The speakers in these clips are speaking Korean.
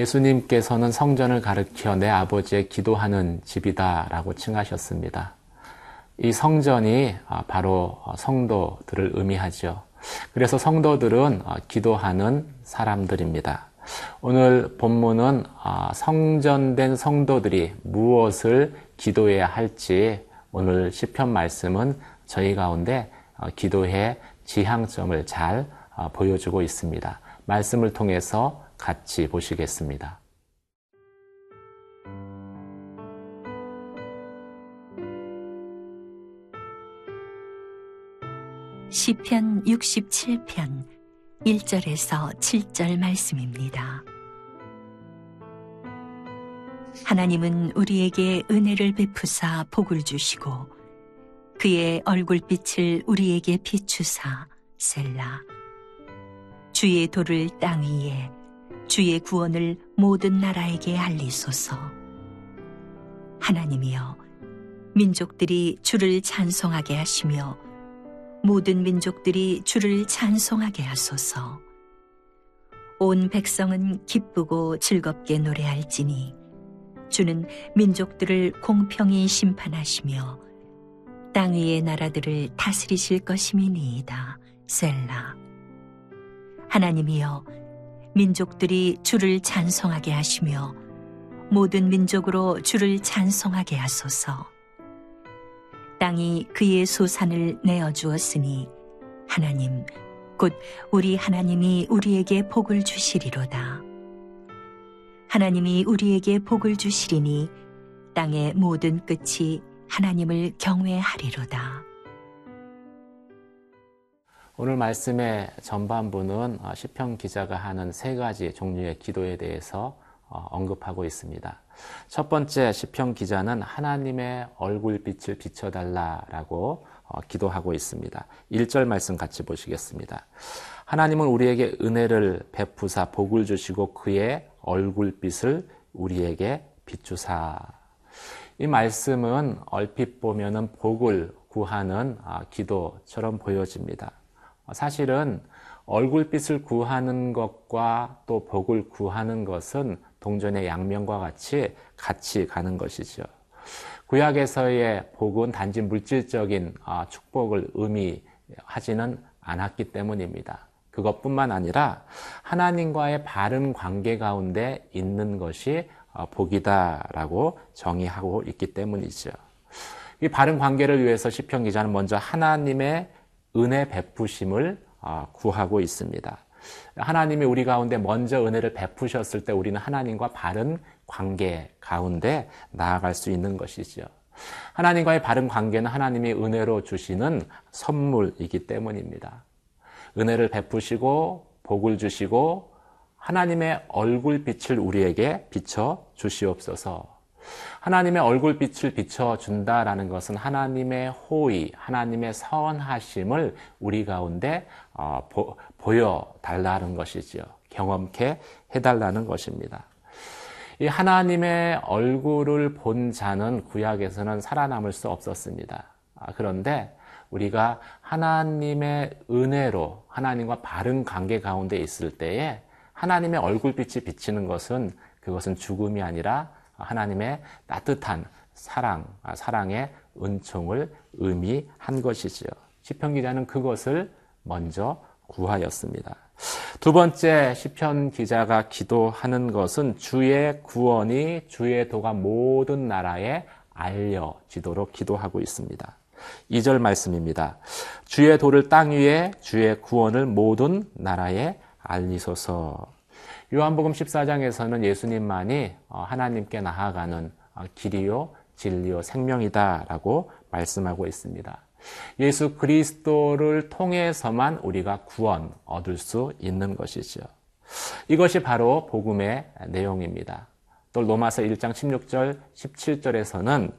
예수님께서는 성전을 가르켜 내 아버지의 기도하는 집이다라고 칭하셨습니다. 이 성전이 아, 바로 성도들을 의미하죠. 그래서 성도들은 아, 기도하는 사람들입니다. 오늘 본문은 아, 성전된 성도들이 무엇을 기도해야 할지 오늘 시편 말씀은 저희 가운데 기도의 지향점을 잘 보여주고 있습니다. 말씀을 통해서 같이 보시겠습니다. 시편 67편 1절에서 7절 말씀입니다. 하나님은 우리에게 은혜를 베푸사 복을 주시고 그의 얼굴빛을 우리에게 비추사 셀라 주의 도를 땅 위에 주의 구원을 모든 나라에게 알리소서 하나님이여 민족들이 주를 찬송하게 하시며 모든 민족들이 주를 찬송하게 하소서. 온 백성은 기쁘고 즐겁게 노래할지니 주는 민족들을 공평히 심판하시며 땅 위의 나라들을 다스리실 것임이니이다. 셀라. 하나님이여 민족들이 주를 찬송하게 하시며 모든 민족으로 주를 찬송하게 하소서. 땅이 그의 소산을 내어 주었으니 하나님 곧 우리 하나님이 우리에게 복을 주시리로다. 하나님이 우리에게 복을 주시리니 땅의 모든 끝이 하나님을 경외하리로다. 오늘 말씀의 전반부는 시편 기자가 하는 세 가지 종류의 기도에 대해서 어, 언급하고 있습니다. 첫 번째 시편 기자는 하나님의 얼굴빛을 비춰달라라고 어, 기도하고 있습니다. 1절 말씀 같이 보시겠습니다. 하나님은 우리에게 은혜를 베푸사 복을 주시고 그의 얼굴빛을 우리에게 비추사. 이 말씀은 얼핏 보면은 복을 구하는 아, 기도처럼 보여집니다. 사실은 얼굴빛을 구하는 것과 또 복을 구하는 것은 동전의 양면과 같이 같이 가는 것이죠. 구약에서의 복은 단지 물질적인 아, 축복을 의미하지는 않았기 때문입니다. 그것뿐만 아니라 하나님과의 바른 관계 가운데 있는 것이 어, 복이다라고 정의하고 있기 때문이죠. 이 바른 관계를 위해서 시편 기자는 먼저 하나님의 은혜 베푸심을 아, 구하고 있습니다. 하나님이 우리 가운데 먼저 은혜를 베푸셨을 때 우리는 하나님과 바른 관계 가운데 나아갈 수 있는 것이죠. 하나님과의 바른 관계는 하나님이 은혜로 주시는 선물이기 때문입니다. 은혜를 베푸시고 복을 주시고 하나님의 얼굴빛을 우리에게 비춰 주시옵소서. 하나님의 얼굴빛을 비춰준다라는 것은 하나님의 호의, 하나님의 선하심을 우리 가운데 어, 보, 보여달라는 것이지요. 경험케 해달라는 것입니다. 이 하나님의 얼굴을 본 자는 구약에서는 살아남을 수 없었습니다. 아, 그런데 우리가 하나님의 은혜로 하나님과 바른 관계 가운데 있을 때에 하나님의 얼굴빛이 비치는 것은 그것은 죽음이 아니라 하나님의 따뜻한 사랑, 아, 사랑의 은총을 의미한 것이지요. 시편 기자는 그것을 먼저 구하였습니다. 두 번째 시편 기자가 기도하는 것은 주의 구원이 주의 도가 모든 나라에 알려지도록 기도하고 있습니다. 2절 말씀입니다. 주의 도를 땅 위에 주의 구원을 모든 나라에 알리소서. 요한복음 14장에서는 예수님만이 어, 하나님께 나아가는 어, 길이요, 진리요, 생명이다라고 말씀하고 있습니다. 예수 그리스도를 통해서만 우리가 구원 얻을 수 있는 것이죠. 이것이 바로 복음의 내용입니다. 또 로마서 1장 16절, 17절에서는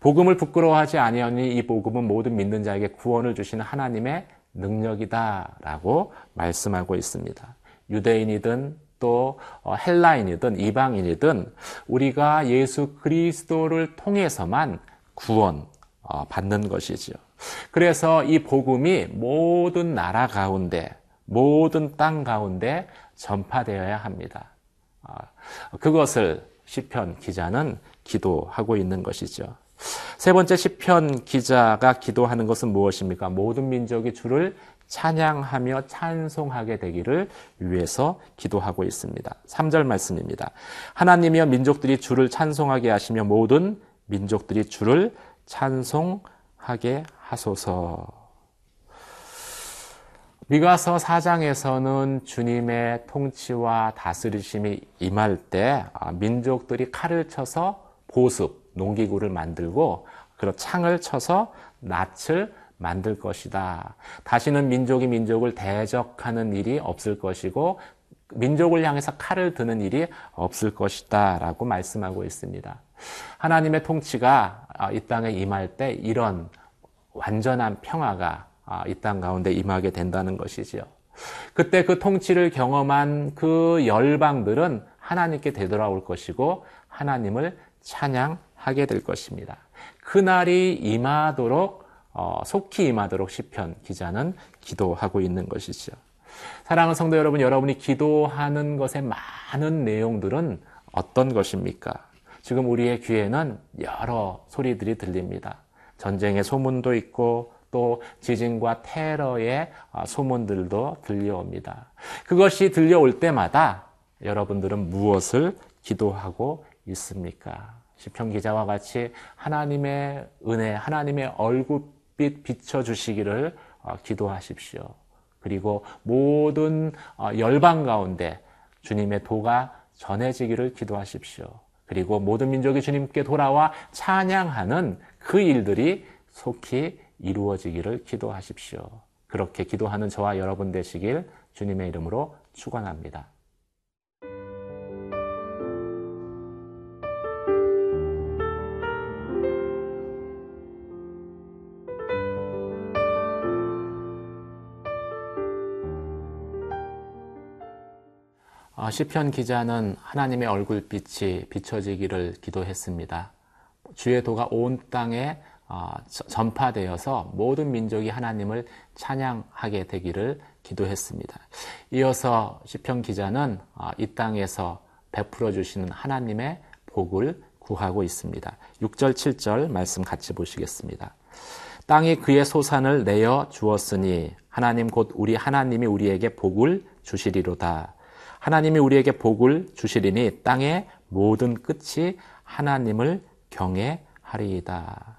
복음을 부끄러워하지 아니하니 이 복음은 모든 믿는 자에게 구원을 주시는 하나님의 능력이다라고 말씀하고 있습니다. 유대인이든 또 어, 헬라인이든 이방인이든 우리가 예수 그리스도를 통해서만 구원 어, 받는 것이죠. 그래서 이 복음이 모든 나라 가운데, 모든 땅 가운데 전파되어야 합니다. 그것을 시편 기자는 기도하고 있는 것이죠. 세 번째 시편 기자가 기도하는 것은 무엇입니까? 모든 민족이 주를 찬양하며 찬송하게 되기를 위해서 기도하고 있습니다. 3절 말씀입니다. 하나님이여 민족들이 주를 찬송하게 하시며 모든 민족들이 주를 찬송하게 하소서. 미가서 4장에서는 주님의 통치와 다스리심이 임할 때 아, 민족들이 칼을 쳐서 보습, 농기구를 만들고 그런 창을 쳐서 낯을 만들 것이다. 다시는 민족이 민족을 대적하는 일이 없을 것이고 민족을 향해서 칼을 드는 일이 없을 것이다. 라고 말씀하고 있습니다. 하나님의 통치가 아, 이 땅에 임할 때 이런 완전한 평화가 아, 이땅 가운데 임하게 된다는 것이지요. 그때 그 통치를 경험한 그 열방들은 하나님께 되돌아올 것이고 하나님을 찬양하게 될 것입니다. 그날이 임하도록 어, 속히 임하도록 시편 기자는 기도하고 있는 것이죠. 사랑하는 성도 여러분, 여러분이 기도하는 것의 많은 내용들은 어떤 것입니까? 지금 우리의 귀에는 여러 소리들이 들립니다. 전쟁의 소문도 있고 또 지진과 테러의 아, 소문들도 들려옵니다. 그것이 들려올 때마다 여러분들은 무엇을 기도하고 있습니까? 시편 기자와 같이 하나님의 은혜, 하나님의 얼굴 빛 비춰 주시기를 어, 기도하십시오. 그리고 모든 어, 열방 가운데 주님의 도가 전해지기를 기도하십시오. 그리고 모든 민족이 주님께 돌아와 찬양하는 그 일들이 속히 이루어지기를 기도하십시오. 그렇게 기도하는 저와 여러분 되시길 주님의 이름으로 축원합니다. 시편 기자는 하나님의 얼굴빛이 비춰지기를 기도했습니다. 주의 도가 온 땅에 아, 전파되어서 모든 민족이 하나님을 찬양하게 되기를 기도했습니다. 이어서 시편 기자는 아, 이 땅에서 베풀어 주시는 하나님의 복을 구하고 있습니다. 6절, 7절 말씀 같이 보시겠습니다. 땅이 그의 소산을 내어 주었으니 하나님 곧 우리 하나님이 우리에게 복을 주시리로다. 하나님이 우리에게 복을 주시리니 땅의 모든 끝이 하나님을 경외하리이다.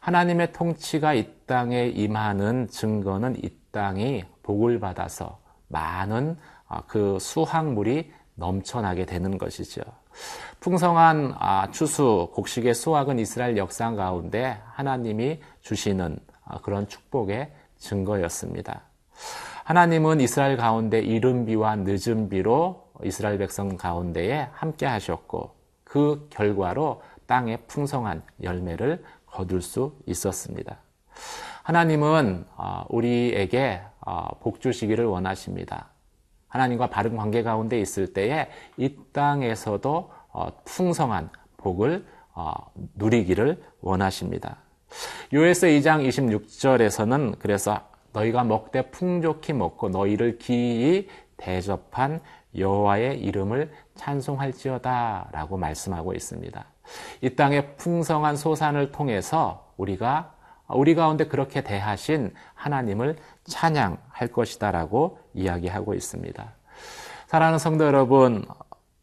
하나님의 통치가 이 땅에 임하는 증거는 이 땅이 복을 받아서 많은 아, 그 수확물이 넘쳐나게 되는 것이죠. 풍성한 아, 추수, 곡식의 수확은 이스라엘 역사 가운데 하나님이 주시는 아, 그런 축복의 증거였습니다. 하나님은 이스라엘 가운데 이른 비와 늦은 비로 이스라엘 백성 가운데에 함께 하셨고 그 결과로 땅에 풍성한 열매를 거둘 수 있었습니다. 하나님은 어, 우리에게 어, 복 주시기를 원하십니다. 하나님과 바른 관계 가운데 있을 때에 이 땅에서도 어, 풍성한 복을 누리기를 원하십니다. 요에서 2장 26절에서는 그래서 너희가 먹되 풍족히 먹고 너희를 기이 대접한 여호와의 이름을 찬송할지어다라고 말씀하고 있습니다. 이 땅의 풍성한 소산을 통해서 우리가 우리 가운데 그렇게 대하신 하나님을 찬양할 것이다라고 이야기하고 있습니다. 사랑하는 성도 여러분,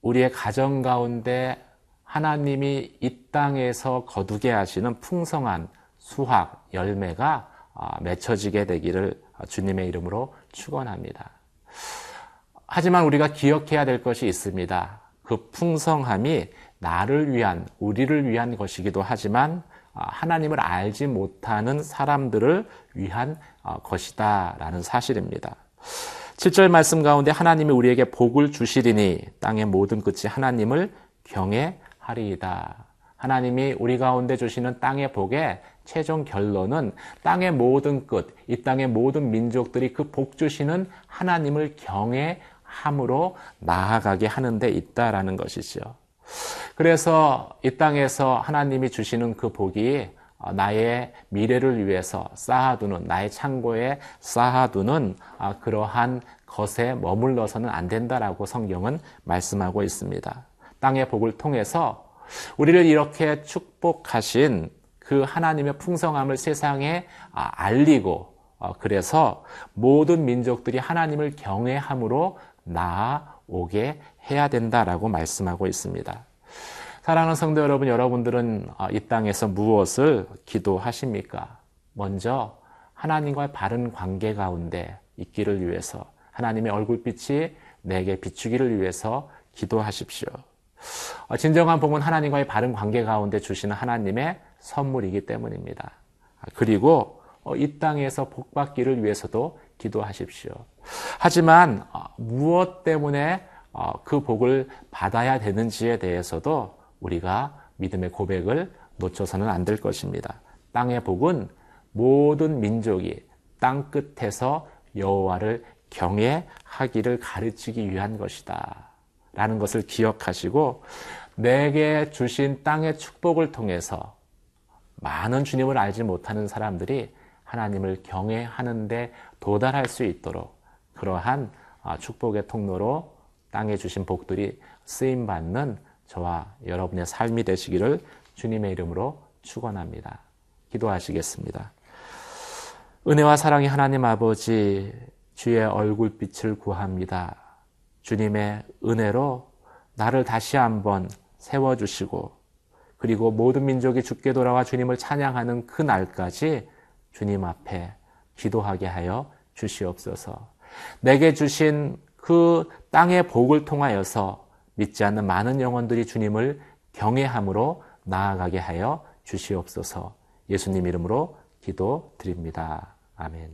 우리의 가정 가운데 하나님이 이 땅에서 거두게 하시는 풍성한 수확, 열매가 아, 맺혀지게 되기를 주님의 이름으로 축원합니다. 하지만 우리가 기억해야 될 것이 있습니다. 그 풍성함이 나를 위한, 우리를 위한 것이기도 하지만 아, 하나님을 알지 못하는 사람들을 위한 아, 것이다라는 사실입니다. 7절 말씀 가운데 하나님이 우리에게 복을 주시리니 땅의 모든 끝이 하나님을 경외하리이다. 하나님이 우리 가운데 주시는 땅의 복의 최종 결론은 땅의 모든 끝, 이 땅의 모든 민족들이 그 복 주시는 하나님을 경외함으로 나아가게 하는 데 있다라는 것이죠. 그래서 이 땅에서 하나님이 주시는 그 복이 나의 미래를 위해서 쌓아두는, 나의 창고에 쌓아두는 그러한 것에 머물러서는 안 된다라고 성경은 말씀하고 있습니다. 땅의 복을 통해서 우리를 이렇게 축복하신 그 하나님의 풍성함을 세상에 아, 알리고 어, 그래서 모든 민족들이 하나님을 경외함으로 나아오게 해야 된다라고 말씀하고 있습니다. 사랑하는 성도 여러분, 여러분들은 어, 이 땅에서 무엇을 기도하십니까? 먼저 하나님과의 바른 관계 가운데 있기를 위해서 하나님의 얼굴빛이 내게 비추기를 위해서 기도하십시오. 어, 진정한 복은 하나님과의 바른 관계 가운데 주시는 하나님의 선물이기 때문입니다. 아, 그리고 어, 이 땅에서 복 받기를 위해서도 기도하십시오. 하지만 어, 무엇 때문에 그 복을 받아야 되는지에 대해서도 우리가 믿음의 고백을 놓쳐서는 안 될 것입니다. 땅의 복은 모든 민족이 땅 끝에서 여호와를 경외하기를 가르치기 위한 것이다. 라는 것을 기억하시고 내게 주신 땅의 축복을 통해서 많은 주님을 알지 못하는 사람들이 하나님을 경외하는데 도달할 수 있도록 그러한 아, 축복의 통로로 땅에 주신 복들이 쓰임 받는 저와 여러분의 삶이 되시기를 주님의 이름으로 축원합니다. 기도하시겠습니다. 은혜와 사랑의 하나님 아버지 주의 얼굴빛을 구합니다. 주님의 은혜로 나를 다시 한번 세워주시고 그리고 모든 민족이 죽게 돌아와 주님을 찬양하는 그 날까지 주님 앞에 기도하게 하여 주시옵소서. 내게 주신 그 땅의 복을 통하여서 믿지 않는 많은 영혼들이 주님을 경외함으로 나아가게 하여 주시옵소서. 예수님 이름으로 기도 드립니다. 아멘.